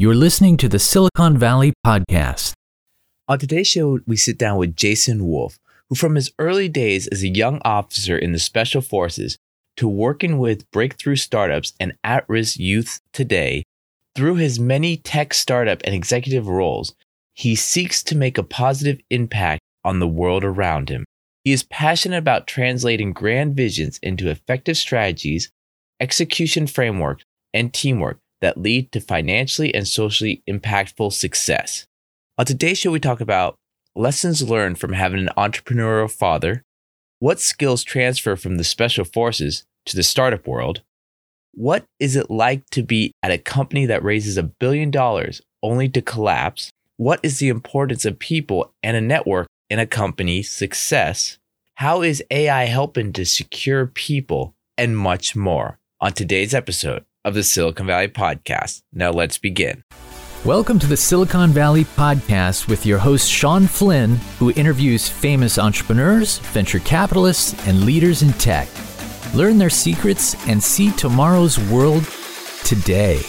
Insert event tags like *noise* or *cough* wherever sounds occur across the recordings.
You're listening to the Silicon Valley Podcast. On today's show, we sit down with Jason Wolf, who from his early days as a young officer in the Special Forces to working with breakthrough startups and at risk youth today, through his many tech startup and executive roles, he seeks to make a positive impact on the world around him. He is passionate about translating grand visions into effective strategies, execution frameworks, and teamwork that lead to financially and socially impactful success. On today's show, we talk about lessons learned from having an entrepreneurial father, what skills transfer from the special forces to the startup world, what is it like to be at a company that raises a billion dollars only to collapse? What is the importance of people and a network in a company's success? How is AI helping to secure people and much more on today's episode of the Silicon Valley Podcast? Now let's begin. Welcome to the Silicon Valley Podcast with your host, Sean Flynn, who interviews famous entrepreneurs, venture capitalists, and leaders in tech. Learn their secrets and see tomorrow's world today.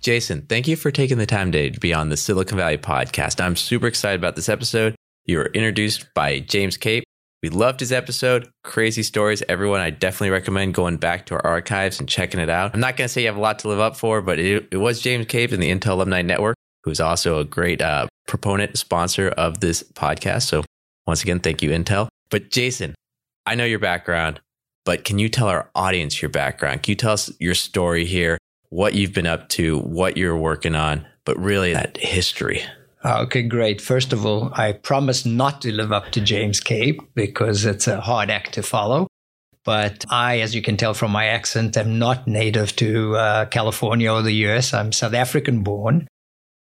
Jason, thank you for taking the time today to be on the Silicon Valley podcast. I'm super excited about this episode. You were introduced by James Cape. We loved his episode. Crazy stories. Everyone, I definitely recommend going back to our archives and checking it out. I'm not going to say you have a lot to live up for, but it, it was James Cape and the Intel Alumni Network, who's also a great uh, proponent, sponsor of this podcast. So, once again, thank you, Intel. But, Jason, I know your background, but can you tell our audience your background? Can you tell us your story here, what you've been up to, what you're working on, but really that history? Okay, great. First of all, I promise not to live up to James Cape because it's a hard act to follow. But I, as you can tell from my accent, am not native to uh, California or the US. I'm South African born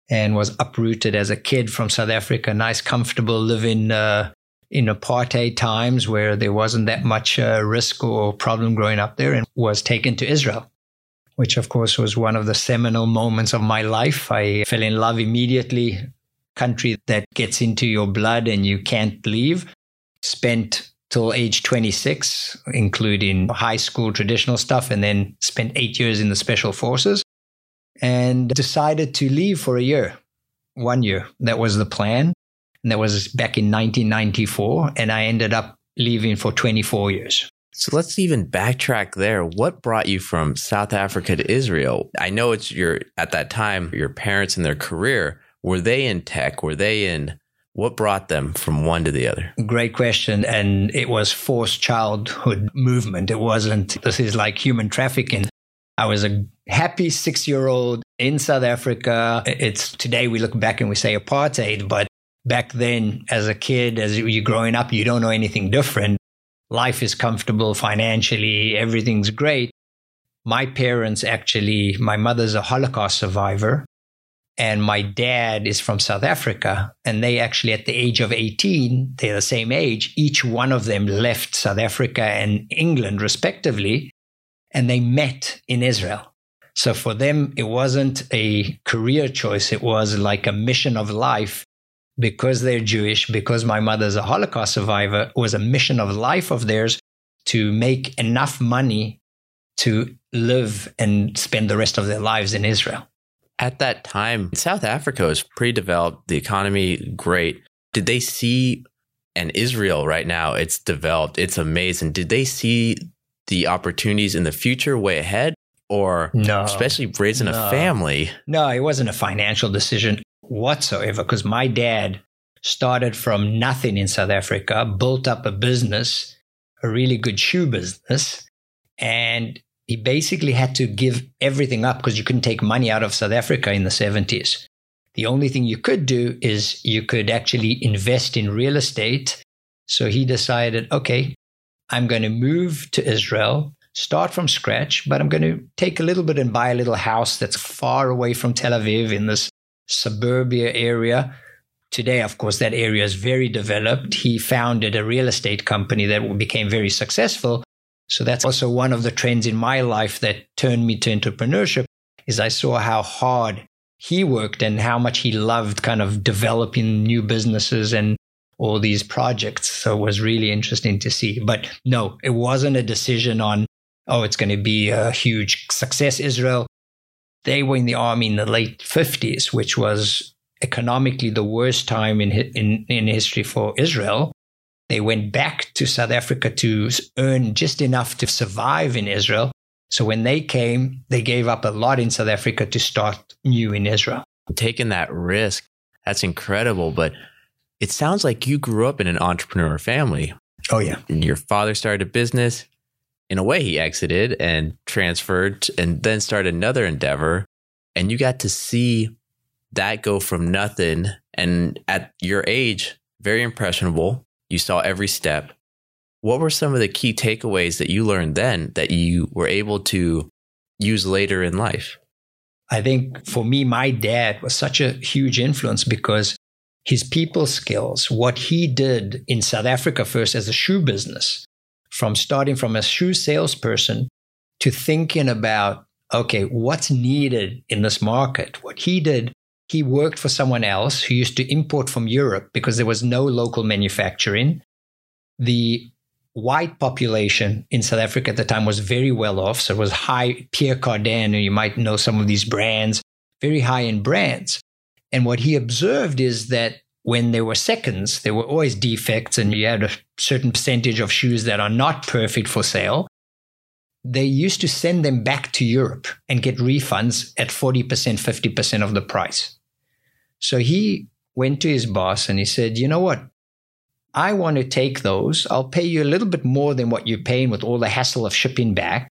and was uprooted as a kid from South Africa. Nice, comfortable living uh, in apartheid times where there wasn't that much uh, risk or problem growing up there and was taken to Israel which of course was one of the seminal moments of my life. I fell in love immediately, country that gets into your blood and you can't leave. Spent till age 26, including high school traditional stuff, and then spent eight years in the special forces and decided to leave for a year, one year. That was the plan. And that was back in 1994. And I ended up leaving for 24 years. So let's even backtrack there. What brought you from South Africa to Israel? I know it's your, at that time, your parents and their career, were they in tech? Were they in what brought them from one to the other? Great question. And it was forced childhood movement. It wasn't, this is like human trafficking. I was a happy six year old in South Africa. It's today we look back and we say apartheid, but back then as a kid, as you're growing up, you don't know anything different. Life is comfortable financially. Everything's great. My parents actually, my mother's a Holocaust survivor and my dad is from South Africa. And they actually, at the age of 18, they're the same age, each one of them left South Africa and England, respectively, and they met in Israel. So for them, it wasn't a career choice, it was like a mission of life. Because they're Jewish, because my mother's a Holocaust survivor, it was a mission of life of theirs to make enough money to live and spend the rest of their lives in Israel at that time, South Africa was pretty developed, the economy great. Did they see, and Israel right now, it's developed, it's amazing. Did they see the opportunities in the future way ahead? Or no, especially raising no. a family? No, it wasn't a financial decision whatsoever because my dad started from nothing in South Africa, built up a business, a really good shoe business, and he basically had to give everything up because you couldn't take money out of South Africa in the 70s. The only thing you could do is you could actually invest in real estate. So he decided, okay, I'm going to move to Israel, start from scratch, but I'm going to take a little bit and buy a little house that's far away from Tel Aviv in this suburbia area. Today, of course, that area is very developed. He founded a real estate company that became very successful so that's also one of the trends in my life that turned me to entrepreneurship is I saw how hard he worked and how much he loved kind of developing new businesses and all these projects. So it was really interesting to see. But no, it wasn't a decision on, oh, it's going to be a huge success, Israel. they were in the army in the late 50s, which was economically the worst time in, in, in history for Israel. They went back to South Africa to earn just enough to survive in Israel. So when they came, they gave up a lot in South Africa to start new in Israel. Taking that risk, that's incredible. But it sounds like you grew up in an entrepreneur family. Oh, yeah. Your father started a business. In a way, he exited and transferred and then started another endeavor. And you got to see that go from nothing. And at your age, very impressionable. You saw every step. What were some of the key takeaways that you learned then that you were able to use later in life? I think for me, my dad was such a huge influence because his people skills, what he did in South Africa first as a shoe business, from starting from a shoe salesperson to thinking about, okay, what's needed in this market. What he did, he worked for someone else who used to import from Europe because there was no local manufacturing. The white population in South Africa at the time was very well off. So it was high Pierre Cardin, you might know some of these brands, very high end brands. And what he observed is that when there were seconds, there were always defects, and you had a certain percentage of shoes that are not perfect for sale. They used to send them back to Europe and get refunds at 40%, 50% of the price. So he went to his boss and he said, You know what? I want to take those. I'll pay you a little bit more than what you're paying with all the hassle of shipping back.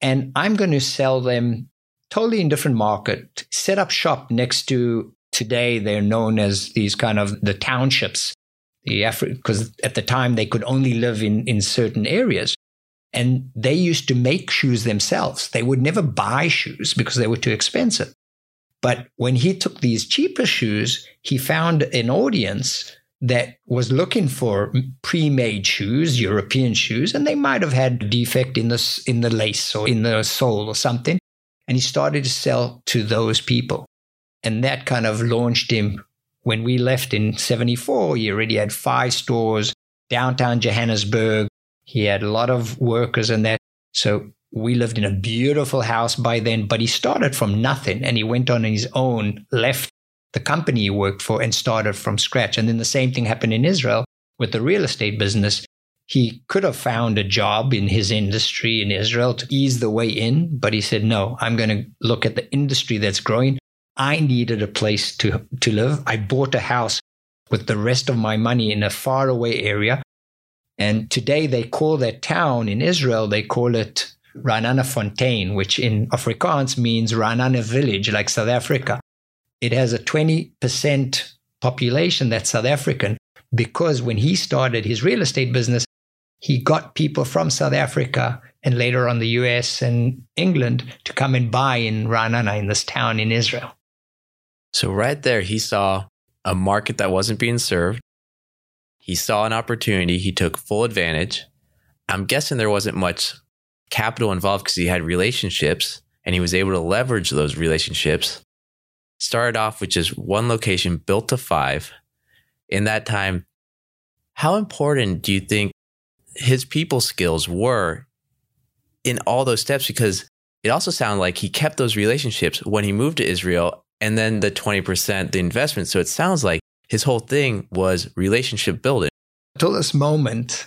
And I'm going to sell them totally in different market, set up shop next to Today, they're known as these kind of the townships, the because at the time they could only live in, in certain areas. And they used to make shoes themselves. They would never buy shoes because they were too expensive. But when he took these cheaper shoes, he found an audience that was looking for pre-made shoes, European shoes, and they might have had defect in the in the lace or in the sole or something. And he started to sell to those people. And that kind of launched him. When we left in 74, he already had five stores downtown Johannesburg. He had a lot of workers and that. So we lived in a beautiful house by then, but he started from nothing and he went on his own, left the company he worked for and started from scratch. And then the same thing happened in Israel with the real estate business. He could have found a job in his industry in Israel to ease the way in, but he said, no, I'm going to look at the industry that's growing. I needed a place to, to live. I bought a house with the rest of my money in a faraway area. And today they call that town in Israel, they call it Ra'anana Fontein, which in Afrikaans means Ra'anana village, like South Africa. It has a 20% population that's South African because when he started his real estate business, he got people from South Africa and later on the US and England to come and buy in Ra'anana, in this town in Israel. So, right there, he saw a market that wasn't being served. He saw an opportunity. He took full advantage. I'm guessing there wasn't much capital involved because he had relationships and he was able to leverage those relationships. Started off with just one location, built to five. In that time, how important do you think his people skills were in all those steps? Because it also sounded like he kept those relationships when he moved to Israel and then the 20% the investment. So it sounds like his whole thing was relationship building. Till this moment,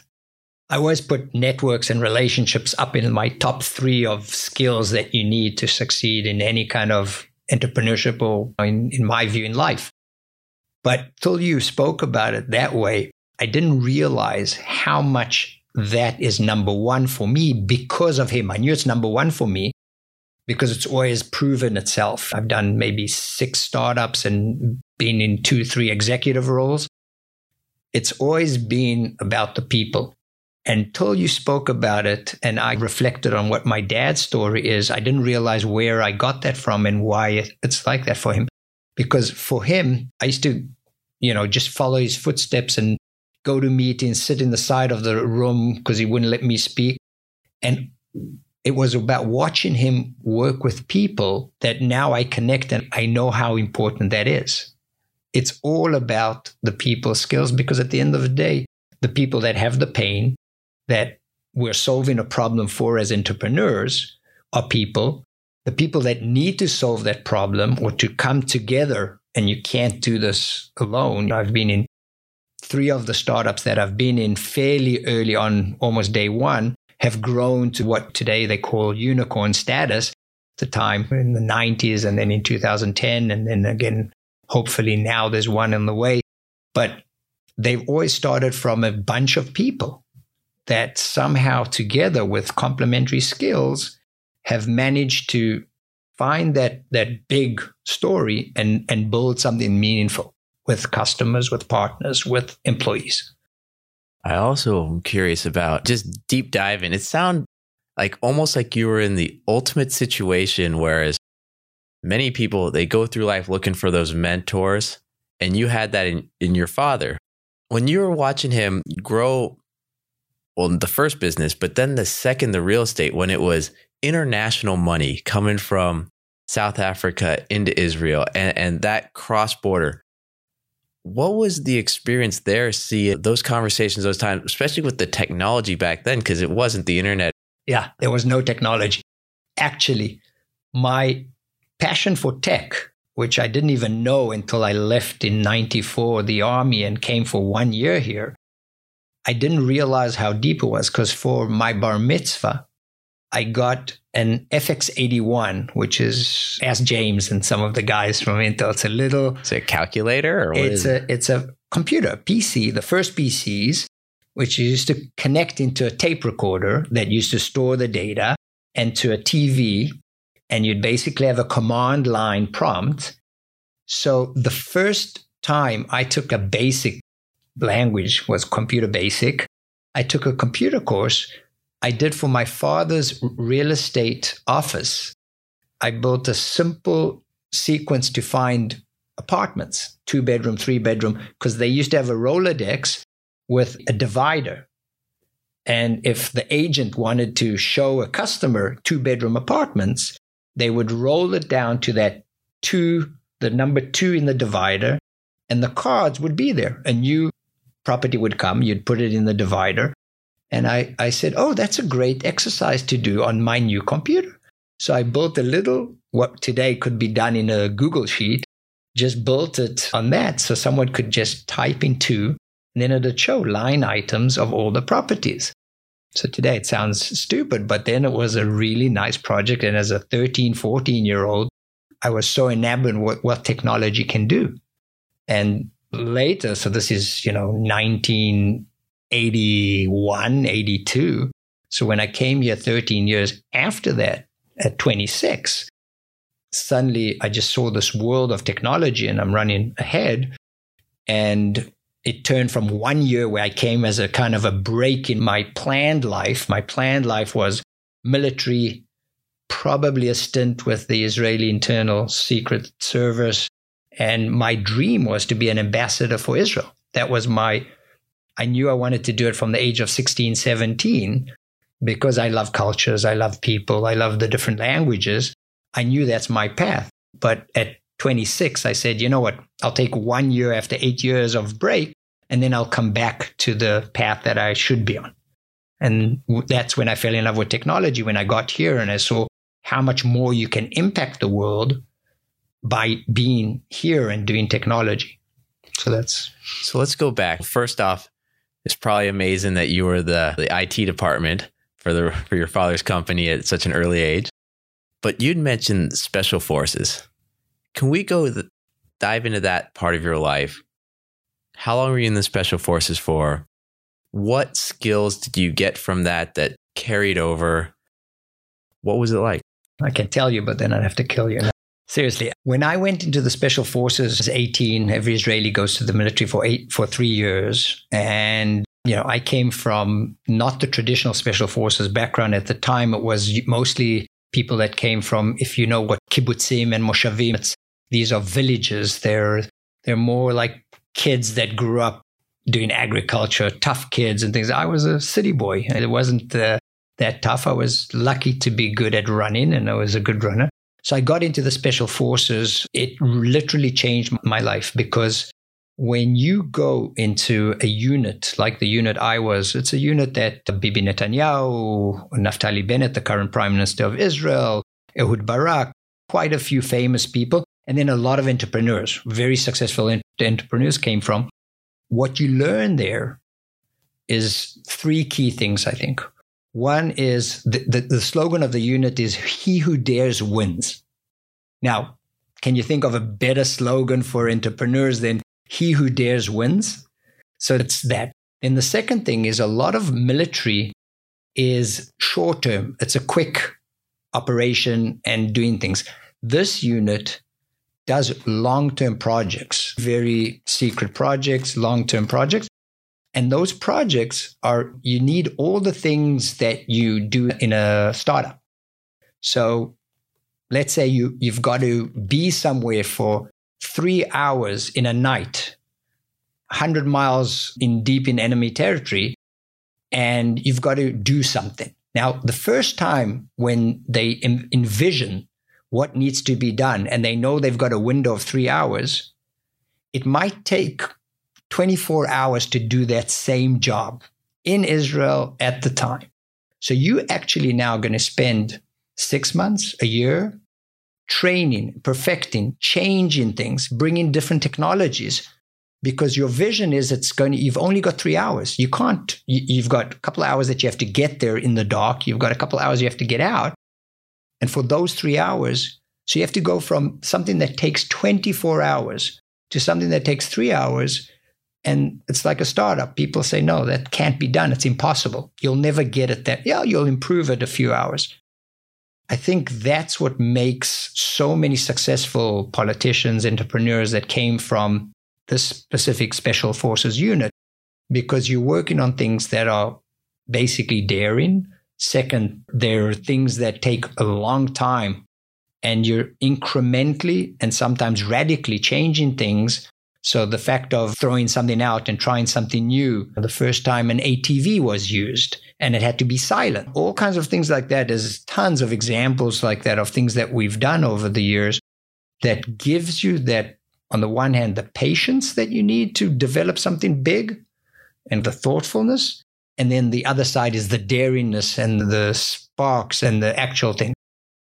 I always put networks and relationships up in my top three of skills that you need to succeed in any kind of entrepreneurship or, in, in my view, in life. But till you spoke about it that way, I didn't realize how much that is number one for me because of him. I knew it's number one for me because it's always proven itself. I've done maybe six startups and been in two, three executive roles. It's always been about the people. Until you spoke about it and I reflected on what my dad's story is, I didn't realize where I got that from and why it's like that for him. Because for him, I used to, you know, just follow his footsteps and go to meetings, sit in the side of the room because he wouldn't let me speak. And it was about watching him work with people that now I connect and I know how important that is. It's all about the people skills because at the end of the day, the people that have the pain that we're solving a problem for as entrepreneurs are people the people that need to solve that problem or to come together, and you can't do this alone. I've been in three of the startups that I've been in fairly early on, almost day one, have grown to what today they call unicorn status. At the time in the 90s and then in 2010, and then again, hopefully now there's one in the way. But they've always started from a bunch of people that somehow together with complementary skills have managed to find that that big story and and build something meaningful with customers with partners with employees i also am curious about just deep diving it sounds like almost like you were in the ultimate situation whereas many people they go through life looking for those mentors and you had that in, in your father when you were watching him grow well, the first business, but then the second, the real estate, when it was international money coming from South Africa into Israel and, and that cross border. What was the experience there? See those conversations, those times, especially with the technology back then, because it wasn't the internet. Yeah, there was no technology. Actually, my passion for tech, which I didn't even know until I left in 94 the army and came for one year here, I didn't realize how deep it was because for my bar mitzvah, I got an ZX81, which is Ask James and some of the guys from Intel. It's a little. It's a calculator, or it's a it's a computer PC. The first PCs, which used to connect into a tape recorder that used to store the data, and to a TV, and you'd basically have a command line prompt. So the first time I took a basic language was computer basic. I took a computer course I did for my father's real estate office. I built a simple sequence to find apartments, two bedroom, three bedroom, because they used to have a Rolodex with a divider. And if the agent wanted to show a customer two bedroom apartments, they would roll it down to that two, the number two in the divider, and the cards would be there. A new property would come, you'd put it in the divider. And I, I said, Oh, that's a great exercise to do on my new computer. So I built a little, what today could be done in a Google Sheet, just built it on that. So someone could just type in two, and then it'd show line items of all the properties. So today it sounds stupid, but then it was a really nice project. And as a 13, 14 year old, I was so enamored with what technology can do. And later, so this is, you know, 1981, 82. So when I came here 13 years after that, at 26, suddenly I just saw this world of technology and I'm running ahead. And it turned from one year where I came as a kind of a break in my planned life. My planned life was military, probably a stint with the Israeli Internal Secret Service, and my dream was to be an ambassador for Israel. That was my, I knew I wanted to do it from the age of 16, 17, because I love cultures, I love people, I love the different languages. I knew that's my path. But at 26, I said, you know what? I'll take one year after eight years of break, and then I'll come back to the path that I should be on. And that's when I fell in love with technology. When I got here and I saw how much more you can impact the world by being here and doing technology. So that's so. Let's go back. First off, it's probably amazing that you were the the IT department for the for your father's company at such an early age. But you'd mentioned special forces. Can we go the, dive into that part of your life? How long were you in the special forces for? What skills did you get from that that carried over? What was it like? I can tell you, but then I'd have to kill you. Seriously, when I went into the special forces as 18, every Israeli goes to the military for eight for three years, and you know I came from not the traditional special forces background at the time. It was mostly people that came from, if you know what kibbutzim and moshavim, these are villages. They're they're more like kids that grew up doing agriculture, tough kids and things. I was a city boy. It wasn't uh, that tough. I was lucky to be good at running, and I was a good runner. So I got into the special forces. It literally changed my life because when you go into a unit like the unit I was, it's a unit that Bibi Netanyahu, Naftali Bennett, the current prime minister of Israel, Ehud Barak, quite a few famous people, and then a lot of entrepreneurs, very successful entrepreneurs came from. What you learn there is three key things, I think. One is the, the, the slogan of the unit is He who dares wins. Now, can you think of a better slogan for entrepreneurs than He who dares wins? So it's that. And the second thing is a lot of military is short term, it's a quick operation and doing things. This unit does long term projects, very secret projects, long term projects. And those projects are, you need all the things that you do in a startup. So let's say you, you've got to be somewhere for three hours in a night, 100 miles in deep in enemy territory, and you've got to do something. Now, the first time when they envision what needs to be done and they know they've got a window of three hours, it might take 24 hours to do that same job in Israel at the time. So you actually now going to spend six months, a year, training, perfecting, changing things, bringing different technologies because your vision is it's going to, you've only got three hours. You can't, you, have got a couple hours that you have to get there in the dark. You've got a couple hours you have to get out. And for those three hours, so you have to go from something that takes 24 hours to something that takes three hours. And it's like a startup. People say, no, that can't be done. It's impossible. You'll never get it there. Yeah, you'll improve it a few hours. I think that's what makes so many successful politicians, entrepreneurs that came from this specific special forces unit, because you're working on things that are basically daring. Second, there are things that take a long time and you're incrementally and sometimes radically changing things. So the fact of throwing something out and trying something new, the first time an ATV was used and it had to be silent, all kinds of things like that. There's tons of examples like that of things that we've done over the years that gives you that, on the one hand, the patience that you need to develop something big and the thoughtfulness. And then the other side is the daringness and the sparks and the actual thing.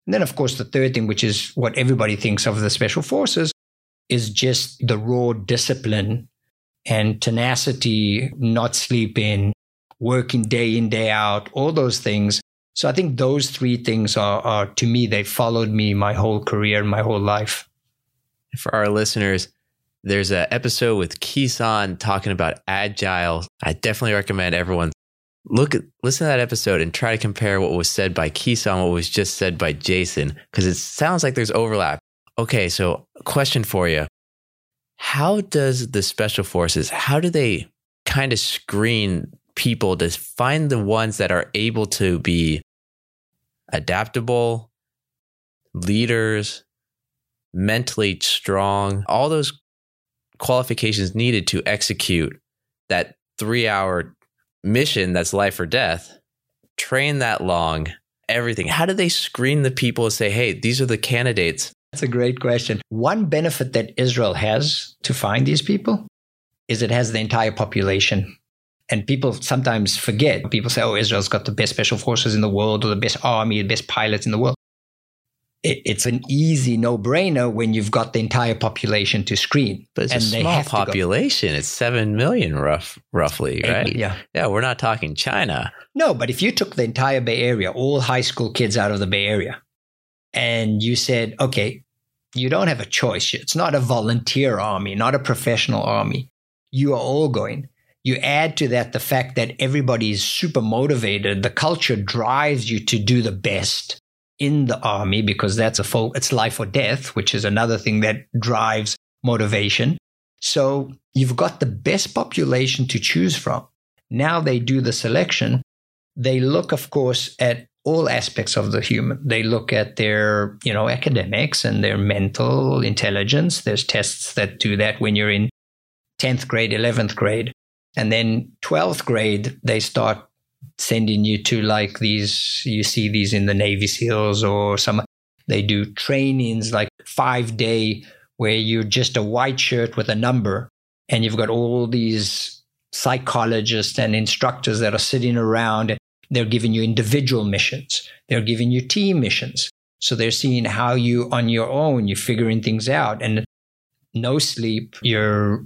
And then, of course, the third thing, which is what everybody thinks of the special forces, is just the raw discipline and tenacity, not sleeping, working day in, day out, all those things. So I think those three things are, are to me, they followed me my whole career, my whole life. For our listeners, there's an episode with Keeson talking about agile. I definitely recommend everyone look at listen to that episode and try to compare what was said by Keeson, what was just said by Jason, because it sounds like there's overlap. Okay, so question for you. How does the special forces, how do they kind of screen people to find the ones that are able to be adaptable, leaders, mentally strong, all those qualifications needed to execute that three hour mission that's life or death, train that long, everything. How do they screen the people and say, hey, these are the candidates? That's a great question. One benefit that Israel has to find these people is it has the entire population. And people sometimes forget. People say, oh, Israel's got the best special forces in the world or the best army, the best pilots in the world it's an easy no-brainer when you've got the entire population to screen. But it's and a small population. It's seven million, rough, roughly, right? yeah, yeah. We're not talking China. No, but if you took the entire Bay Area, all high school kids out of the Bay Area, and you said, okay, you don't have a choice. It's not a volunteer army, not a professional army. You are all going. You add to that the fact that everybody is super motivated. The culture drives you to do the best in the army because that's a it's life or death, which is another thing that drives motivation. So you've got the best population to choose from. Now they do the selection. They look, of course, at all aspects of the human. They look at their, you know, academics and their mental intelligence. There's tests that do that when you're in 10th grade, 11th grade. And then 12th grade, they start sending you to like these, you see these in the Navy SEALs or some, they do trainings like five day where you're just a white shirt with a number and you've got all these psychologists and instructors that are sitting around. They're giving you individual missions. They're giving you team missions. So they're seeing how you on your own, you're figuring things out and no sleep, you're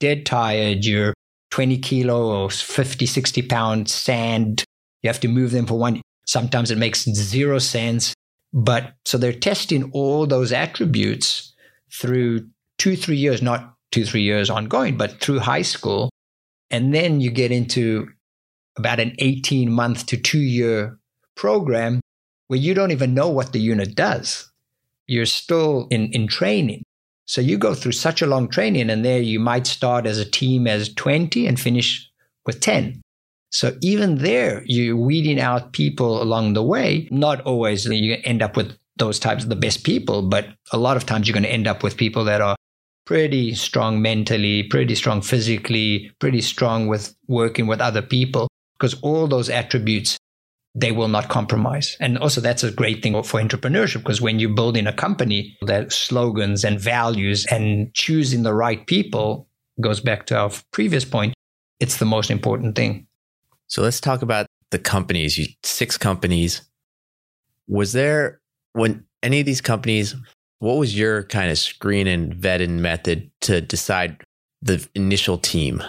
dead tired, you're 20 kilo or 50, 60 pound sand. You have to move them for one. Sometimes it makes zero sense. But so they're testing all those attributes through two, three years, not two, three years ongoing, but through high school. And then you get into about an 18 month to two year program where you don't even know what the unit does. You're still in, in training. So you go through such a long training, and there you might start as a team as 20 and finish with 10. So even there, you're weeding out people along the way. Not always you end up with those types of the best people, but a lot of times you're going to end up with people that are pretty strong mentally, pretty strong physically, pretty strong with working with other people, because all those attributes they will not compromise. And also that's a great thing for entrepreneurship because when you're building a company, that slogans and values and choosing the right people goes back to our previous point. It's the most important thing. So let's talk about the companies. You six companies. Was there when any of these companies? What was your kind of screen and vetting method to decide the initial team?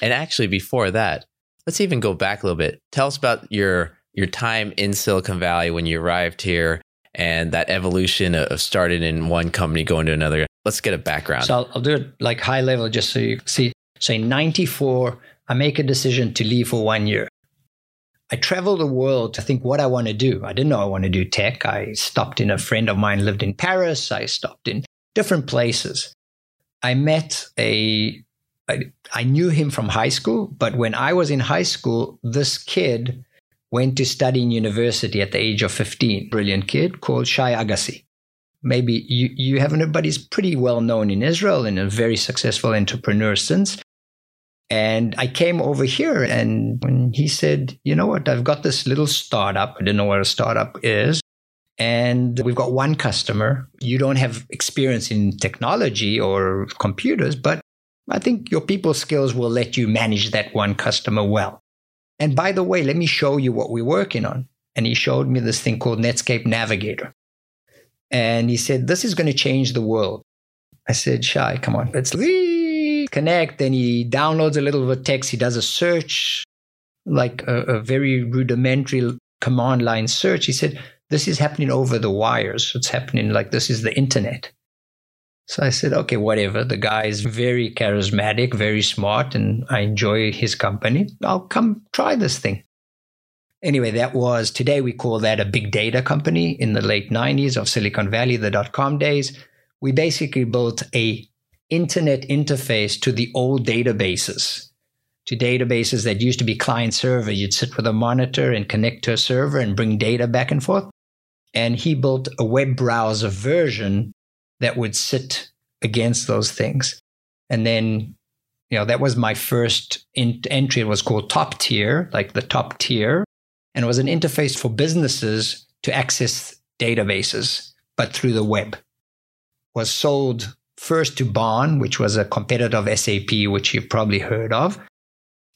And actually, before that, let's even go back a little bit. Tell us about your your time in Silicon Valley when you arrived here and that evolution of starting in one company going to another. Let's get a background. So I'll, I'll do it like high level just so you see. So in 94, I make a decision to leave for one year. I travel the world to think what I want to do. I didn't know I want to do tech. I stopped in a friend of mine lived in Paris. I stopped in different places. I met a I, I knew him from high school, but when I was in high school, this kid went to study in university at the age of 15. Brilliant kid called Shai Agassi. Maybe you, you haven't heard, but he's pretty well known in Israel and a very successful entrepreneur since. And I came over here and when he said, you know what, I've got this little startup. I didn't know what a startup is. And we've got one customer. You don't have experience in technology or computers, but I think your people skills will let you manage that one customer well. And by the way, let me show you what we're working on. And he showed me this thing called Netscape Navigator. And he said, This is going to change the world. I said, Shai, come on, let's connect and he downloads a little bit of text. He does a search, like a, a very rudimentary command line search. He said, This is happening over the wires. It's happening like this is the internet. So I said, okay, whatever. The guy is very charismatic, very smart, and I enjoy his company. I'll come try this thing. Anyway, that was today we call that a big data company in the late 90s of Silicon Valley, the dot com days. We basically built a internet interface to the old databases, to databases that used to be client server. You'd sit with a monitor and connect to a server and bring data back and forth. And he built a web browser version that would sit against those things. And then, you know, that was my first in- entry. It was called Top Tier, like the top tier. And it was an interface for businesses to access databases, but through the web. Was sold first to Baan, which was a competitor of SAP, which you've probably heard of.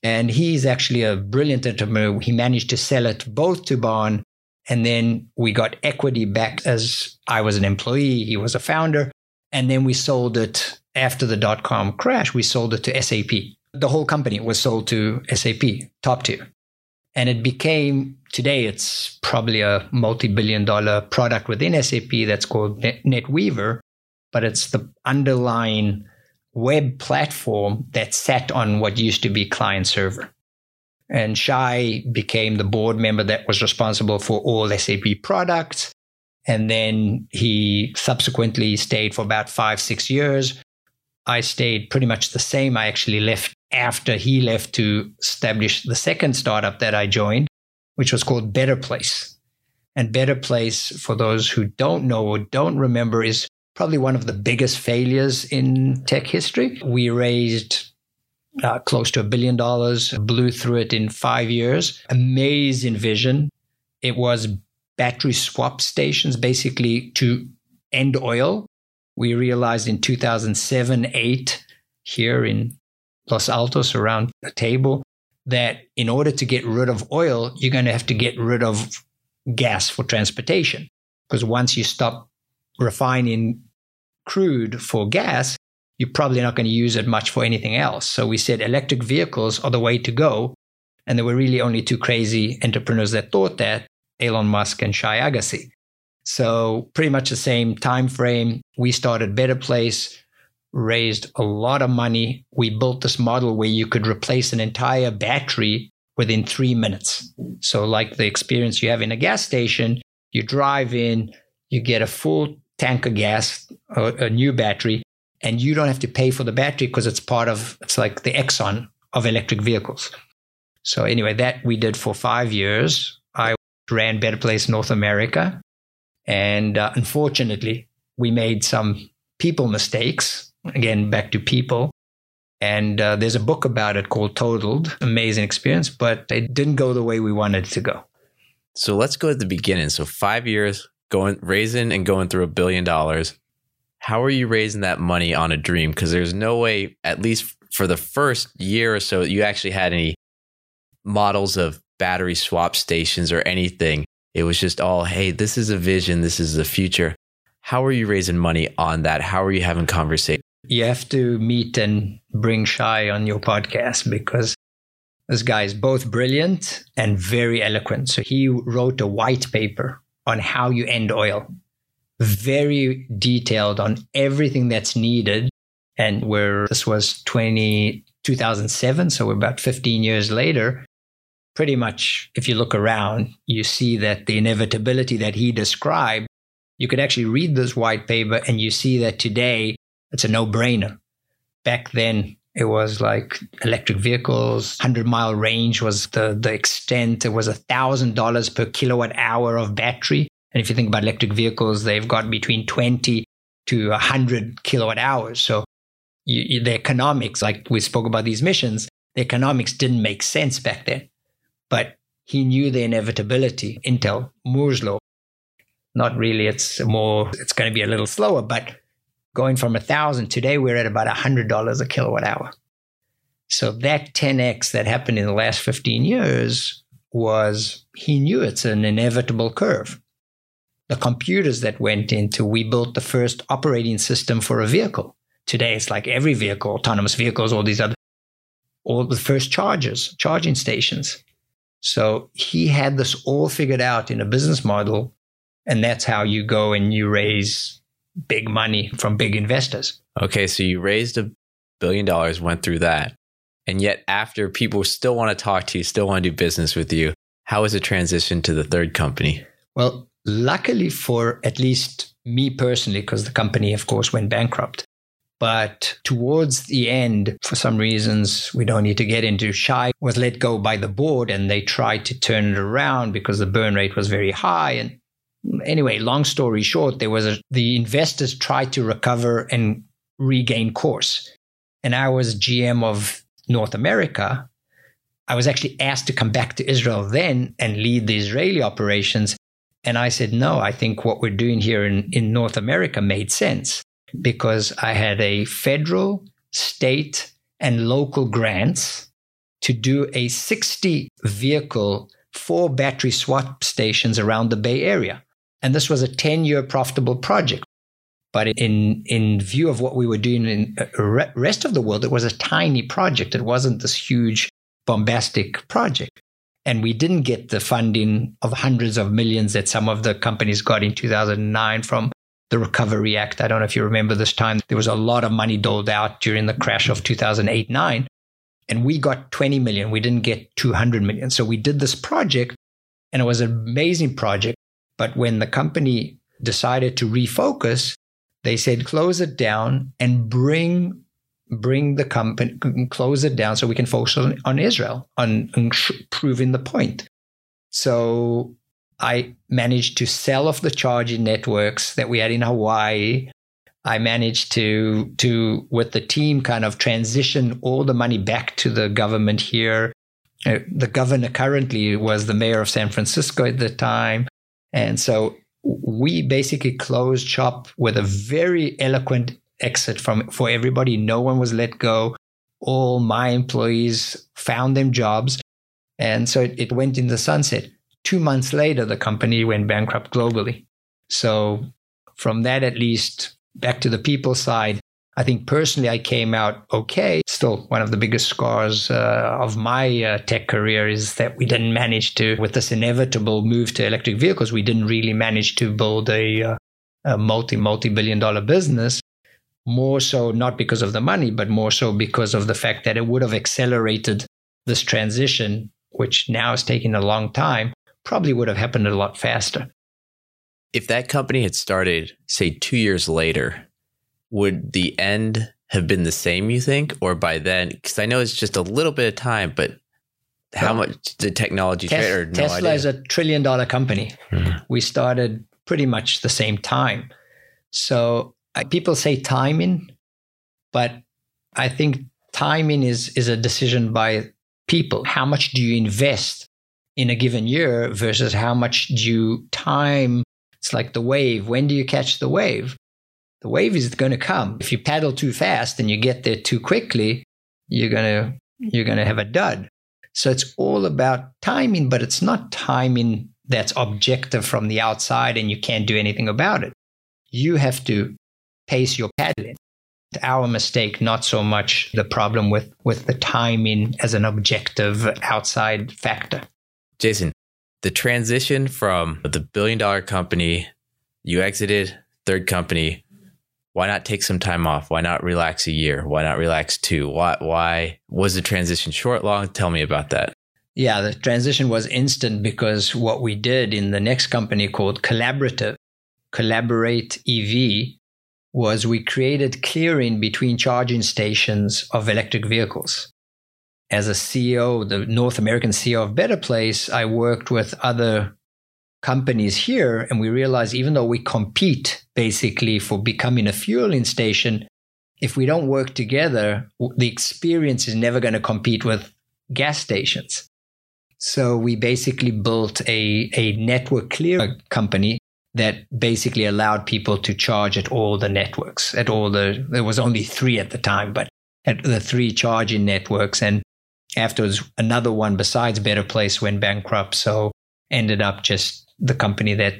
And he's actually a brilliant entrepreneur. He managed to sell it both to Baan, and then we got equity back as I was an employee, he was a founder. And then we sold it after the dot com crash, we sold it to SAP. The whole company was sold to SAP, top tier. And it became, today, it's probably a multi billion dollar product within SAP that's called NetWeaver but it's the underlying web platform that sat on what used to be client server. And Shai became the board member that was responsible for all SAP products. And then he subsequently stayed for about five, six years. I stayed pretty much the same. I actually left after he left to establish the second startup that I joined, which was called Better Place. And Better Place, for those who don't know or don't remember, is probably one of the biggest failures in tech history. We raised uh, close to a billion dollars, blew through it in five years. Amazing vision. It was battery swap stations, basically to end oil. We realized in 2007 8 here in Los Altos around the table that in order to get rid of oil, you're going to have to get rid of gas for transportation because once you stop refining crude for gas, you're probably not going to use it much for anything else. So we said electric vehicles are the way to go. And there were really only two crazy entrepreneurs that thought that Elon Musk and Shai Agassi. So pretty much the same time frame. We started Better Place, raised a lot of money. We built this model where you could replace an entire battery within three minutes. So like the experience you have in a gas station, you drive in, you get a full tank of gas, a, a new battery, and you don't have to pay for the battery because it's part of it's like the Exxon of electric vehicles. So anyway, that we did for five years. I ran Better Place North America, and uh, unfortunately, we made some people mistakes. Again, back to people. And uh, there's a book about it called Totaled. Amazing experience, but it didn't go the way we wanted it to go. So let's go at the beginning. So five years going raising and going through a billion dollars. How are you raising that money on a dream? Because there's no way, at least for the first year or so, you actually had any models of battery swap stations or anything. It was just all, hey, this is a vision, this is the future. How are you raising money on that? How are you having conversations? You have to meet and bring Shai on your podcast because this guy is both brilliant and very eloquent. So he wrote a white paper on how you end oil, very detailed on everything that's needed. And where this was 20, 2007, so we're about 15 years later, pretty much if you look around, you see that the inevitability that he described, you could actually read this white paper and you see that today it's a no brainer. Back then, it was like electric vehicles, 100 mile range was the, the extent. It was $1,000 per kilowatt hour of battery. And if you think about electric vehicles, they've got between 20 to 100 kilowatt hours. So you, you, the economics, like we spoke about these missions, the economics didn't make sense back then. But he knew the inevitability. Intel, Moore's Law. Not really. It's more, it's going to be a little slower, but going from a thousand today we're at about a hundred dollars a kilowatt hour so that 10x that happened in the last 15 years was he knew it's an inevitable curve the computers that went into we built the first operating system for a vehicle today it's like every vehicle autonomous vehicles all these other all the first chargers charging stations so he had this all figured out in a business model and that's how you go and you raise big money from big investors. Okay, so you raised a billion dollars, went through that. And yet, after people still want to talk to you, still want to do business with you, how was the transition to the third company? Well, luckily for at least me personally, because the company, of course, went bankrupt. But towards the end, for some reasons we don't need to get into, Shai was let go by the board and they tried to turn it around because the burn rate was very high. And anyway, long story short, there was a, the investors tried to recover and regain course. And I was GM of North America. I was actually asked to come back to Israel then and lead the Israeli operations. And I said, no, I think what we're doing here in, in North America made sense because I had a federal, state, and local grants to do a 60 vehicle, four battery swap stations around the Bay Area. And this was a 10 year profitable project. But in, in view of what we were doing in the uh, rest of the world, it was a tiny project. It wasn't this huge, bombastic project. And we didn't get the funding of hundreds of millions that some of the companies got in 2009 from the Recovery Act. I don't know if you remember this time. There was a lot of money doled out during the crash of 2008 9. And we got 20 million. We didn't get 200 million. So we did this project, and it was an amazing project. But when the company decided to refocus, they said close it down and bring bring the company close it down so we can focus on, on Israel on, on proving the point. So I managed to sell off the charging networks that we had in Hawaii. I managed to to with the team kind of transition all the money back to the government here. Uh, the governor currently was the mayor of San Francisco at the time. And so we basically closed shop with a very eloquent exit from for everybody. No one was let go. All my employees found them jobs. And so it, it went in the sunset. Two months later, the company went bankrupt globally. So, from that, at least back to the people side, I think personally I came out okay. Still, one of the biggest scars uh, of my uh, tech career is that we didn't manage to, with this inevitable move to electric vehicles, we didn't really manage to build a, uh, a multi, multi billion dollar business. More so, not because of the money, but more so because of the fact that it would have accelerated this transition, which now is taking a long time, probably would have happened a lot faster. If that company had started, say, two years later, would the end have been the same, you think? Or by then, because I know it's just a little bit of time, but how no. much the technology Tes- trade? No Tesla idea. is a trillion dollar company. Mm-hmm. We started pretty much the same time. So people say timing, but I think timing is, is a decision by people. How much do you invest in a given year versus how much do you time? It's like the wave. When do you catch the wave? The wave is going to come. If you paddle too fast and you get there too quickly, you're going to you're going to have a dud. So it's all about timing, but it's not timing that's objective from the outside and you can't do anything about it. You have to pace your paddling our mistake, not so much the problem with, with the timing as an objective outside factor. Jason, the transition from the billion dollar company, you exited third company. Why not take some time off? Why not relax a year? Why not relax two? Why, why was the transition short, long? Tell me about that. Yeah, the transition was instant because what we did in the next company called Collaborative, Collaborate EV, was we created clearing between charging stations of electric vehicles. As a CEO, the North American CEO of Better Place, I worked with other companies here, and we realized even though we compete basically for becoming a fueling station, if we don't work together, the experience is never going to compete with gas stations. So we basically built a, a network clear company that basically allowed people to charge at all the networks, at all the, there was only three at the time, but at the three charging networks. And afterwards, another one besides Better Place went bankrupt. So ended up just the company that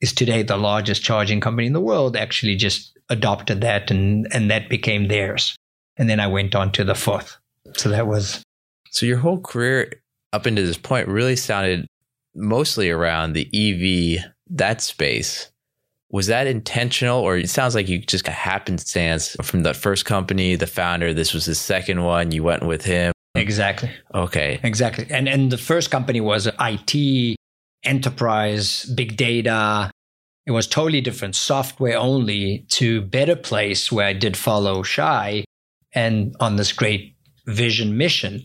is today the largest charging company in the world actually just adopted that and, and that became theirs. And then I went on to the fourth. So that was. So your whole career up into this point really sounded mostly around the EV that space was that intentional? Or it sounds like you just got happenstance from the first company the founder this was the second one you went with him. Exactly. Okay. Exactly. And and the first company was IT enterprise big data. It was totally different software only to better place where I did follow Shai and on this great vision mission.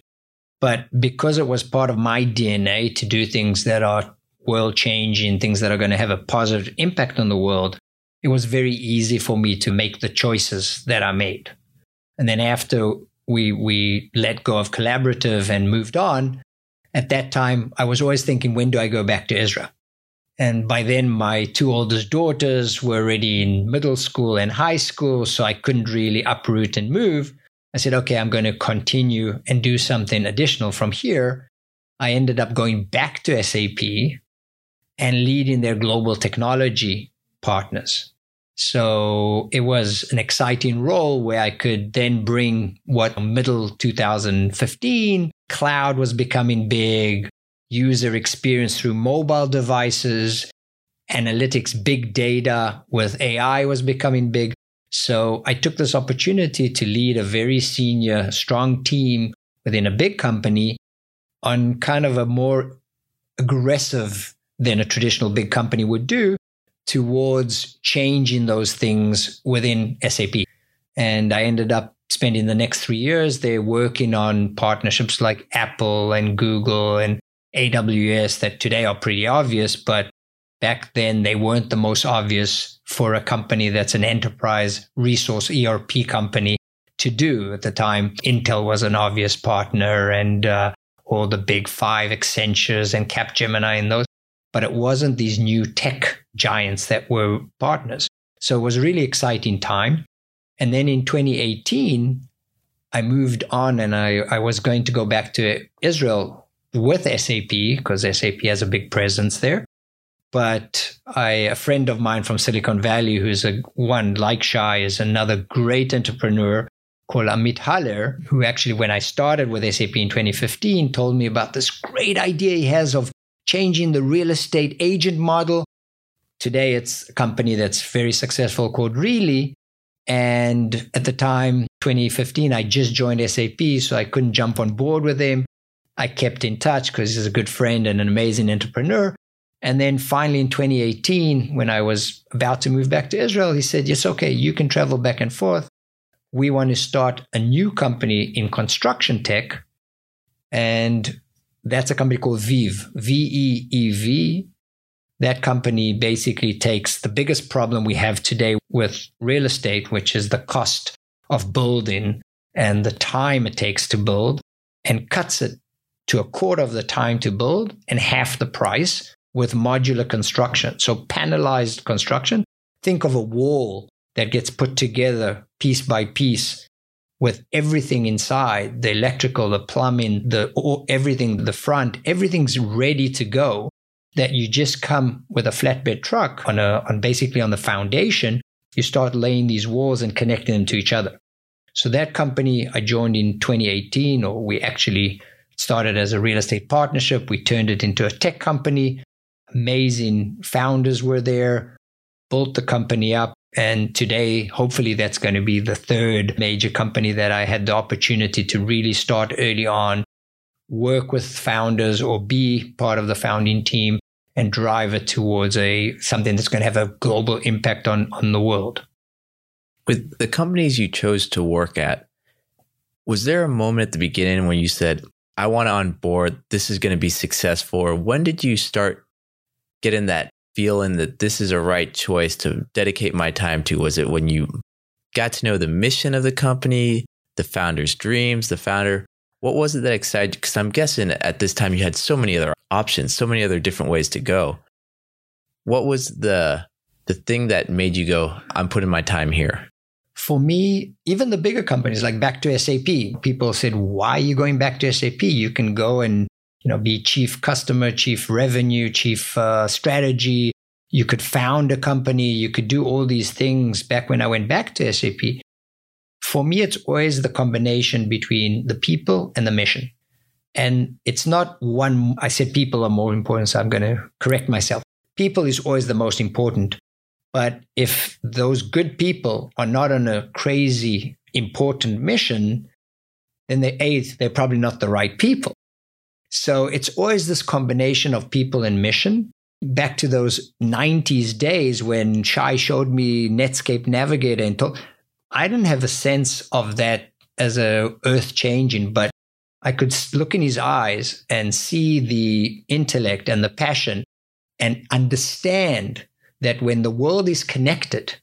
But because it was part of my DNA to do things that are world changing, things that are going to have a positive impact on the world, it was very easy for me to make the choices that I made. And then after we we let go of collaborative and moved on, at that time I was always thinking, when do I go back to Israel? And by then my two oldest daughters were already in middle school and high school, so I couldn't really uproot and move. I said, okay, I'm going to continue and do something additional from here. I ended up going back to SAP and leading their global technology partners. So it was an exciting role where I could then bring what middle 2015 cloud was becoming big, user experience through mobile devices, analytics, big data with AI was becoming big. So I took this opportunity to lead a very senior, strong team within a big company on kind of a more aggressive than a traditional big company would do towards changing those things within SAP. And I ended up spending the next three years there working on partnerships like Apple and Google and AWS that today are pretty obvious, but back then they weren't the most obvious for a company that's an enterprise resource ERP company to do at the time. Intel was an obvious partner and uh, all the big five Accentures and Capgemini and those but it wasn't these new tech giants that were partners. So it was a really exciting time. And then in 2018, I moved on and I, I was going to go back to Israel with SAP because SAP has a big presence there. But I, a friend of mine from Silicon Valley, who's a one like Shai, is another great entrepreneur called Amit Haller, who actually, when I started with SAP in 2015, told me about this great idea he has of changing the real estate agent model. Today, it's a company that's very successful called Reali. And at the time, 2015, I just joined SAP, so I couldn't jump on board with him. I kept in touch because he's a good friend and an amazing entrepreneur. And then finally in 2018, when I was about to move back to Israel, he said, Yes, okay, you can travel back and forth. We want to start a new company in construction tech. And that's a company called Veev, V E E V. That company basically takes the biggest problem we have today with real estate, which is the cost of building and the time it takes to build, and cuts it to a quarter of the time to build and half the price with modular construction. So, panelized construction. Think of a wall that gets put together piece by piece with everything inside the electrical, the plumbing, the everything, the front, everything's ready to go. That you just come with a flatbed truck on a on basically on the foundation. You start laying these walls and connecting them to each other. So that company I joined in 2018, or we actually started as a real estate partnership. We turned it into a tech company. Amazing founders were there, built the company up. And today, hopefully, that's going to be the third major company that I had the opportunity to really start early on, work with founders or be part of the founding team and drive it towards a something that's going to have a global impact on, on the world. With the companies you chose to work at, was there a moment at the beginning when you said, I want to on board, this is going to be successful? Or when did you start getting that feeling that this is a right choice to dedicate my time to? Was it when you got to know the mission of the company, the founder's dreams, the founder? What was it that excited you? Because I'm guessing at this time you had so many other options, so many other different ways to go. What was the the thing that made you go, I'm putting my time here? For me, even the bigger companies like back to SAP, people said, Why are you going back to SAP? You can go and you know, be chief customer, chief revenue, chief uh, strategy. You could found a company. You could do all these things back when I went back to SAP. For me, it's always the combination between the people and the mission. And it's not one, I said people are more important, so I'm going to correct myself. People is always the most important. But if those good people are not on a crazy important mission, then they, A, they're probably not the right people. So it's always this combination of people and mission. Back to those 90s days when Shai showed me Netscape Navigator and told, I didn't have a sense of that as a earth changing, but I could look in his eyes and see the intellect and the passion and understand that when the world is connected,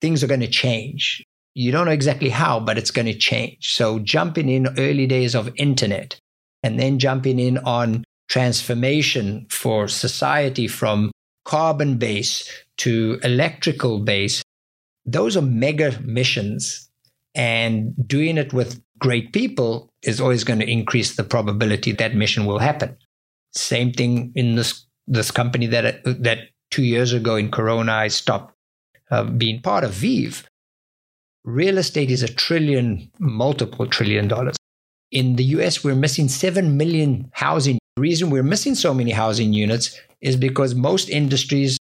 things are going to change. You don't know exactly how, but it's going to change. So jumping in early days of internet, and then jumping in on transformation for society from carbon base to electrical base. Those are mega missions. And doing it with great people is always going to increase the probability that mission will happen. Same thing in this this company that that two years ago in Corona I stopped uh, being part of Veev. Real estate is a trillion, multiple trillion dollars in the US, we're missing 7 million housing. The reason we're missing so many housing units is because most industries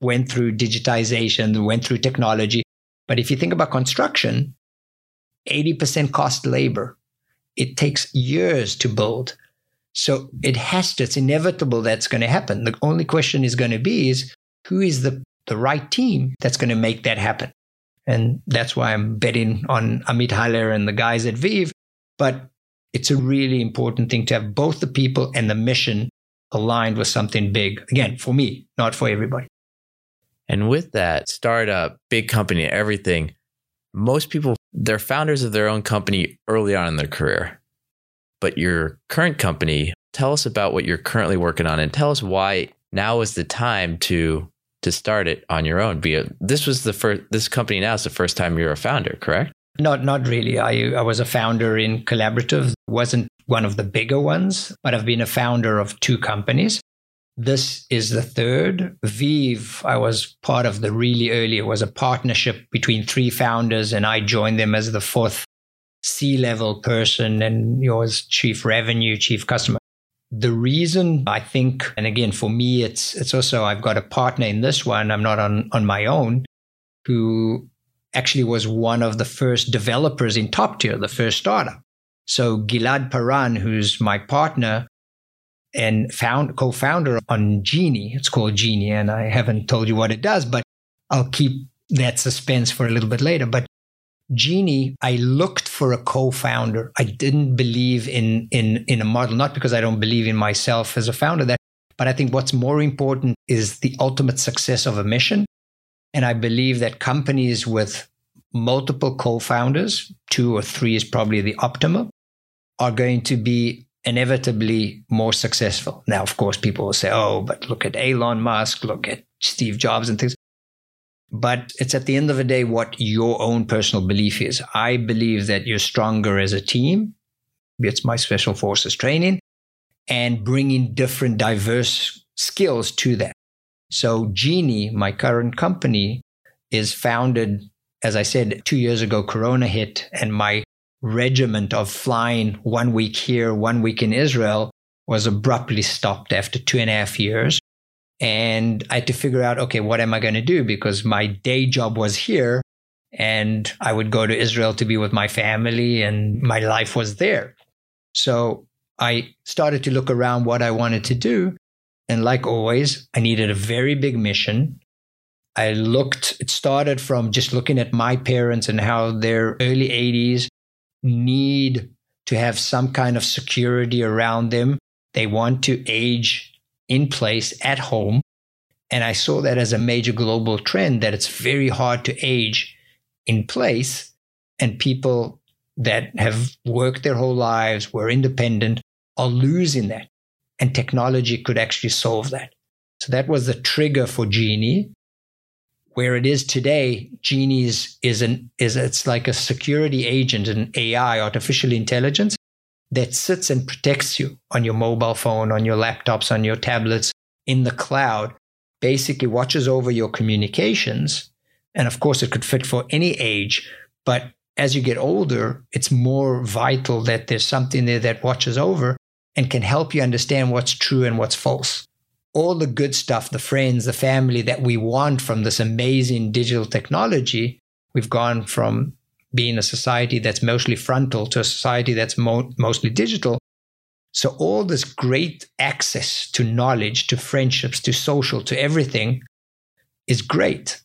went through digitization, went through technology. But if you think about construction, 80% cost labor. It takes years to build. So it has to, it's inevitable that's going to happen. The only question is going to be is who is the, the right team that's going to make that happen? And that's why I'm betting on Amit Haller and the guys at Veev. But it's a really important thing to have both the people and the mission aligned with something big. Again, for me, not for everybody. And with that startup, big company, everything, most people, they're founders of their own company early on in their career. But your current company, tell us about what you're currently working on and tell us why now is the time to to start it on your own. Be this was the first this company now is the first time you're a founder, correct? Not not really. I I was a founder in Collaborative. wasn't one of the bigger ones, but I've been a founder of two companies. This is the third. Veev, I was part of the really early, it was a partnership between three founders, and I joined them as the fourth C level person and yours chief revenue, chief customer. The reason I think, and again, for me, it's, it's also, I've got a partner in this one. I'm not on, on my own who actually was one of the first developers in top tier, the first startup. So Gilad Paran, who's my partner, and found co-founder on Genie. It's called Genie, and I haven't told you what it does, but I'll keep that suspense for a little bit later. But Genie, I looked for a co-founder. I didn't believe in in in a model, not because I don't believe in myself as a founder, that, but I think what's more important is the ultimate success of a mission. And I believe that companies with multiple co-founders, two or three is probably the optimal, are going to be inevitably more successful. Now, of course, people will say, oh, but look at Elon Musk, look at Steve Jobs and things. But it's at the end of the day what your own personal belief is. I believe that you're stronger as a team. It's my special forces training and bringing different diverse skills to that. So Genie, my current company, is founded, as I said, two years ago, Corona hit and my regiment of flying one week here, one week in Israel was abruptly stopped after two and a half years. And I had to figure out, okay, what am I going to do? Because my day job was here and I would go to Israel to be with my family and my life was there. So I started to look around what I wanted to do. And like always, I needed a very big mission. I looked, it started from just looking at my parents and how their early 80s need to have some kind of security around them. They want to age in place at home. And I saw that as a major global trend that it's very hard to age in place. And people that have worked their whole lives, were independent, are losing that. And technology could actually solve that. So that was the trigger for Genie where it is today, Genie is, is an is it's like a security agent, an AI, artificial intelligence that sits and protects you on your mobile phone, on your laptops, on your tablets, in the cloud, basically watches over your communications. And of course, it could fit for any age, but as you get older, it's more vital that there's something there that watches over and can help you understand what's true and what's false all the good stuff, the friends, the family that we want from this amazing digital technology, we've gone from being a society that's mostly frontal to a society that's mo- mostly digital. So, all this great access to knowledge, to friendships, to social, to everything is great.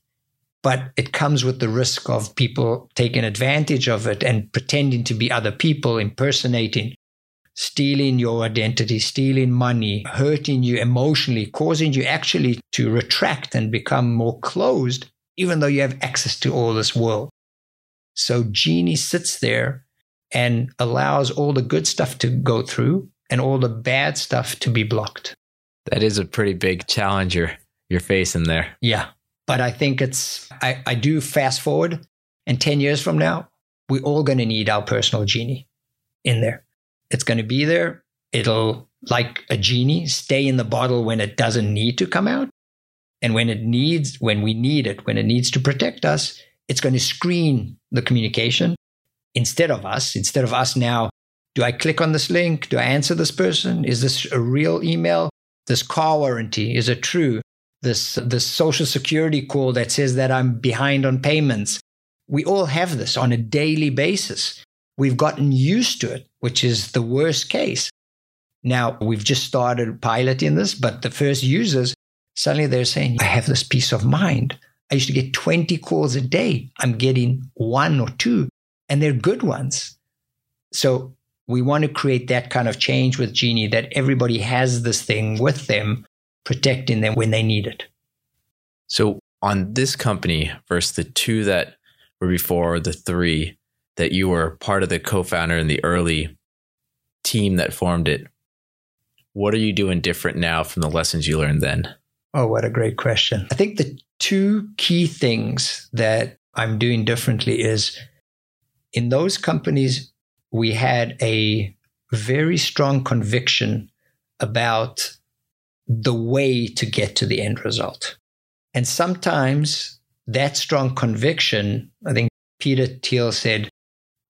But it comes with the risk of people taking advantage of it and pretending to be other people, impersonating stealing your identity, stealing money, hurting you emotionally, causing you actually to retract and become more closed, even though you have access to all this world. So Genie sits there and allows all the good stuff to go through and all the bad stuff to be blocked. That is a pretty big challenge you're, you're facing there. Yeah. But I think it's, I, I do fast forward and 10 years from now, we're all going to need our personal genie in there. It's going to be there. It'll, like a genie, stay in the bottle when it doesn't need to come out. And when it needs, when we need it, when it needs to protect us, it's going to screen the communication instead of us. Instead of us now, do I click on this link? Do I answer this person? Is this a real email? This car warranty, is it true? This, this social security call that says that I'm behind on payments. We all have this on a daily basis. We've gotten used to it, which is the worst case. Now, we've just started piloting this, but the first users, suddenly they're saying, I have this peace of mind. I used to get 20 calls a day. I'm getting one or two, and they're good ones. So we want to create that kind of change with Genie that everybody has this thing with them, protecting them when they need it. So on this company versus the two that were before, the three, that you were part of the co-founder in the early team that formed it. What are you doing different now from the lessons you learned then? Oh, what a great question. I think the two key things that I'm doing differently is in those companies, we had a very strong conviction about the way to get to the end result. And sometimes that strong conviction, I think Peter Thiel said,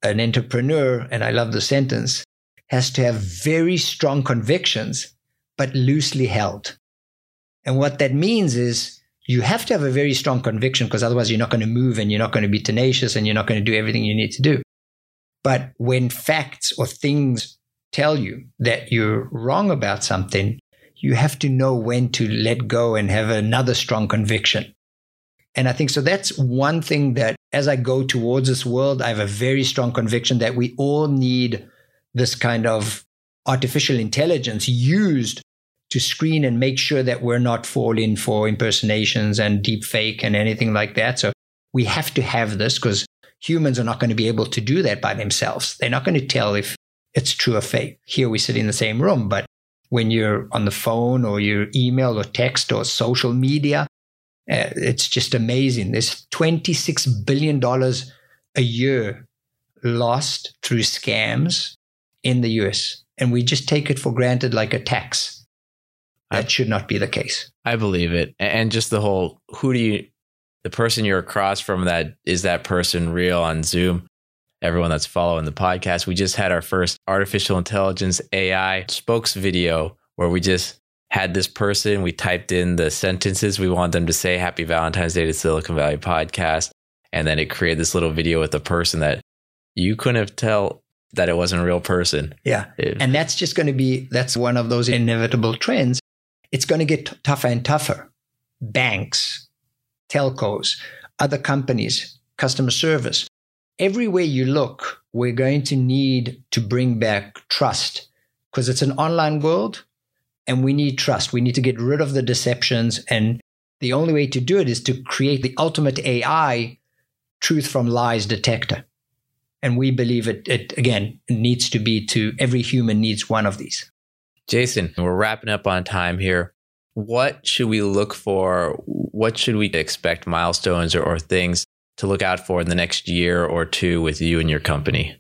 an entrepreneur, and I love the sentence, has to have very strong convictions, but loosely held. And what that means is you have to have a very strong conviction because otherwise you're not going to move and you're not going to be tenacious and you're not going to do everything you need to do. But when facts or things tell you that you're wrong about something, you have to know when to let go and have another strong conviction. And I think so that's one thing that as I go towards this world, I have a very strong conviction that we all need this kind of artificial intelligence used to screen and make sure that we're not falling for impersonations and deep fake and anything like that. So we have to have this because humans are not going to be able to do that by themselves. They're not going to tell if it's true or fake. Here we sit in the same room, but when you're on the phone or your email or text or social media, Uh, it's just amazing. There's $26 billion a year lost through scams in the US. And we just take it for granted like a tax. That I, should not be the case. I believe it. And just the whole who do you, the person you're across from that, is that person real on Zoom? Everyone that's following the podcast, we just had our first artificial intelligence AI spokes video where we just had this person, we typed in the sentences we want them to say, Happy Valentine's Day to Silicon Valley Podcast. And then it created this little video with the person that you couldn't have tell that it wasn't a real person. Yeah. It, and that's just going to be, that's one of those inevitable trends. It's going to get t- tougher and tougher. Banks, telcos, other companies, customer service. Everywhere you look, we're going to need to bring back trust because it's an online world and we need trust. We need to get rid of the deceptions. And the only way to do it is to create the ultimate AI truth from lies detector. And we believe it, it again, needs to be to every human needs one of these. Jason, we're wrapping up on time here. What should we look for? What should we expect milestones or, or things to look out for in the next year or two with you and your company?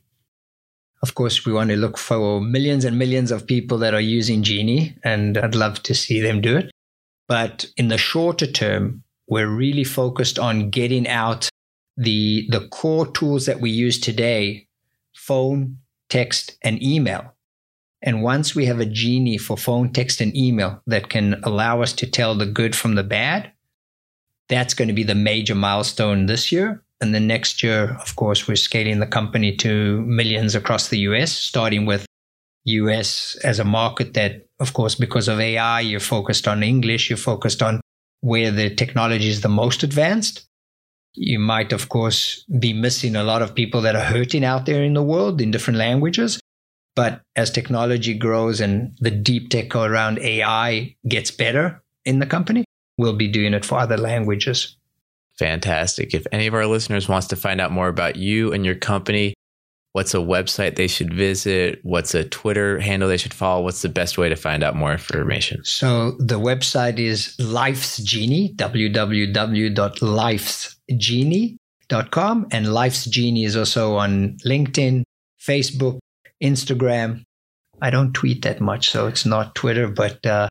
Of course, we want to look for millions and millions of people that are using Genie, and I'd love to see them do it. But in the shorter term, we're really focused on getting out the, the core tools that we use today phone, text, and email. And once we have a genie for phone, text, and email that can allow us to tell the good from the bad, that's going to be the major milestone this year. And the next year, of course, we're scaling the company to millions across the US, starting with US as a market that, of course, because of AI, you're focused on English, you're focused on where the technology is the most advanced. You might, of course, be missing a lot of people that are hurting out there in the world in different languages. But as technology grows and the deep tech around AI gets better in the company, we'll be doing it for other languages. Fantastic. If any of our listeners wants to find out more about you and your company, what's a website they should visit? What's a Twitter handle they should follow? What's the best way to find out more information? So the website is Life's Genie, www.lifesgenie.com. And Life's Genie is also on LinkedIn, Facebook, Instagram. I don't tweet that much, so it's not Twitter, but uh,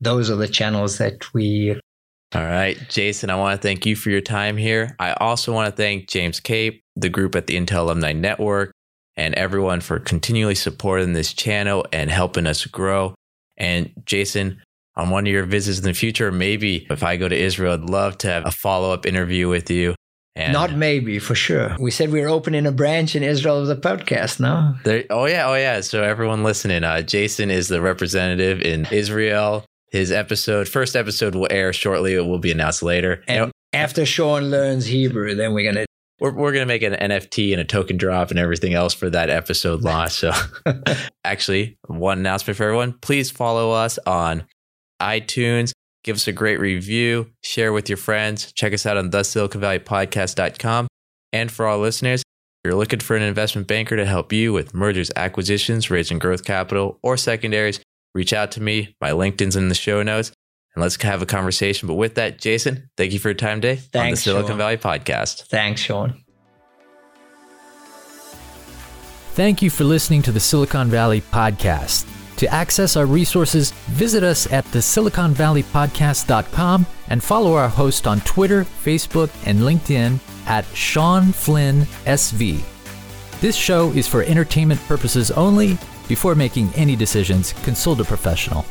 those are the channels that we all right, Jason, I want to thank you for your time here. I also want to thank James Cape, the group at the Intel Alumni Network, and everyone for continually supporting this channel and helping us grow. And Jason, on one of your visits in the future, maybe if I go to Israel, I'd love to have a follow up interview with you. And Not maybe, for sure. We said we were opening a branch in Israel of the podcast, no? There, oh, yeah. Oh, yeah. So, everyone listening, uh, Jason is the representative in Israel his episode, first episode will air shortly. It will be announced later. And after Sean learns Hebrew, then we're gonna we're, we're gonna make an NFT and a token drop and everything else for that episode *laughs* launch. So, *laughs* actually, one announcement for everyone: please follow us on iTunes. Give us a great review. Share with your friends. Check us out on the Silicon Valley Podcast.com. And for all listeners, if you're looking for an investment banker to help you with mergers, acquisitions, raising growth capital, or secondaries, reach out to me. My LinkedIn's in the show notes and let's have a conversation. But with that, Jason, thank you for your time today Thanks, on the Silicon Sean. Valley podcast. Thanks, Sean. Thank you for listening to the Silicon Valley podcast. To access our resources, visit us at the siliconvalleypodcast.com and follow our host on Twitter, Facebook, and LinkedIn at Sean Flynn SV. This show is for entertainment purposes only. Before making any decisions, consult a professional.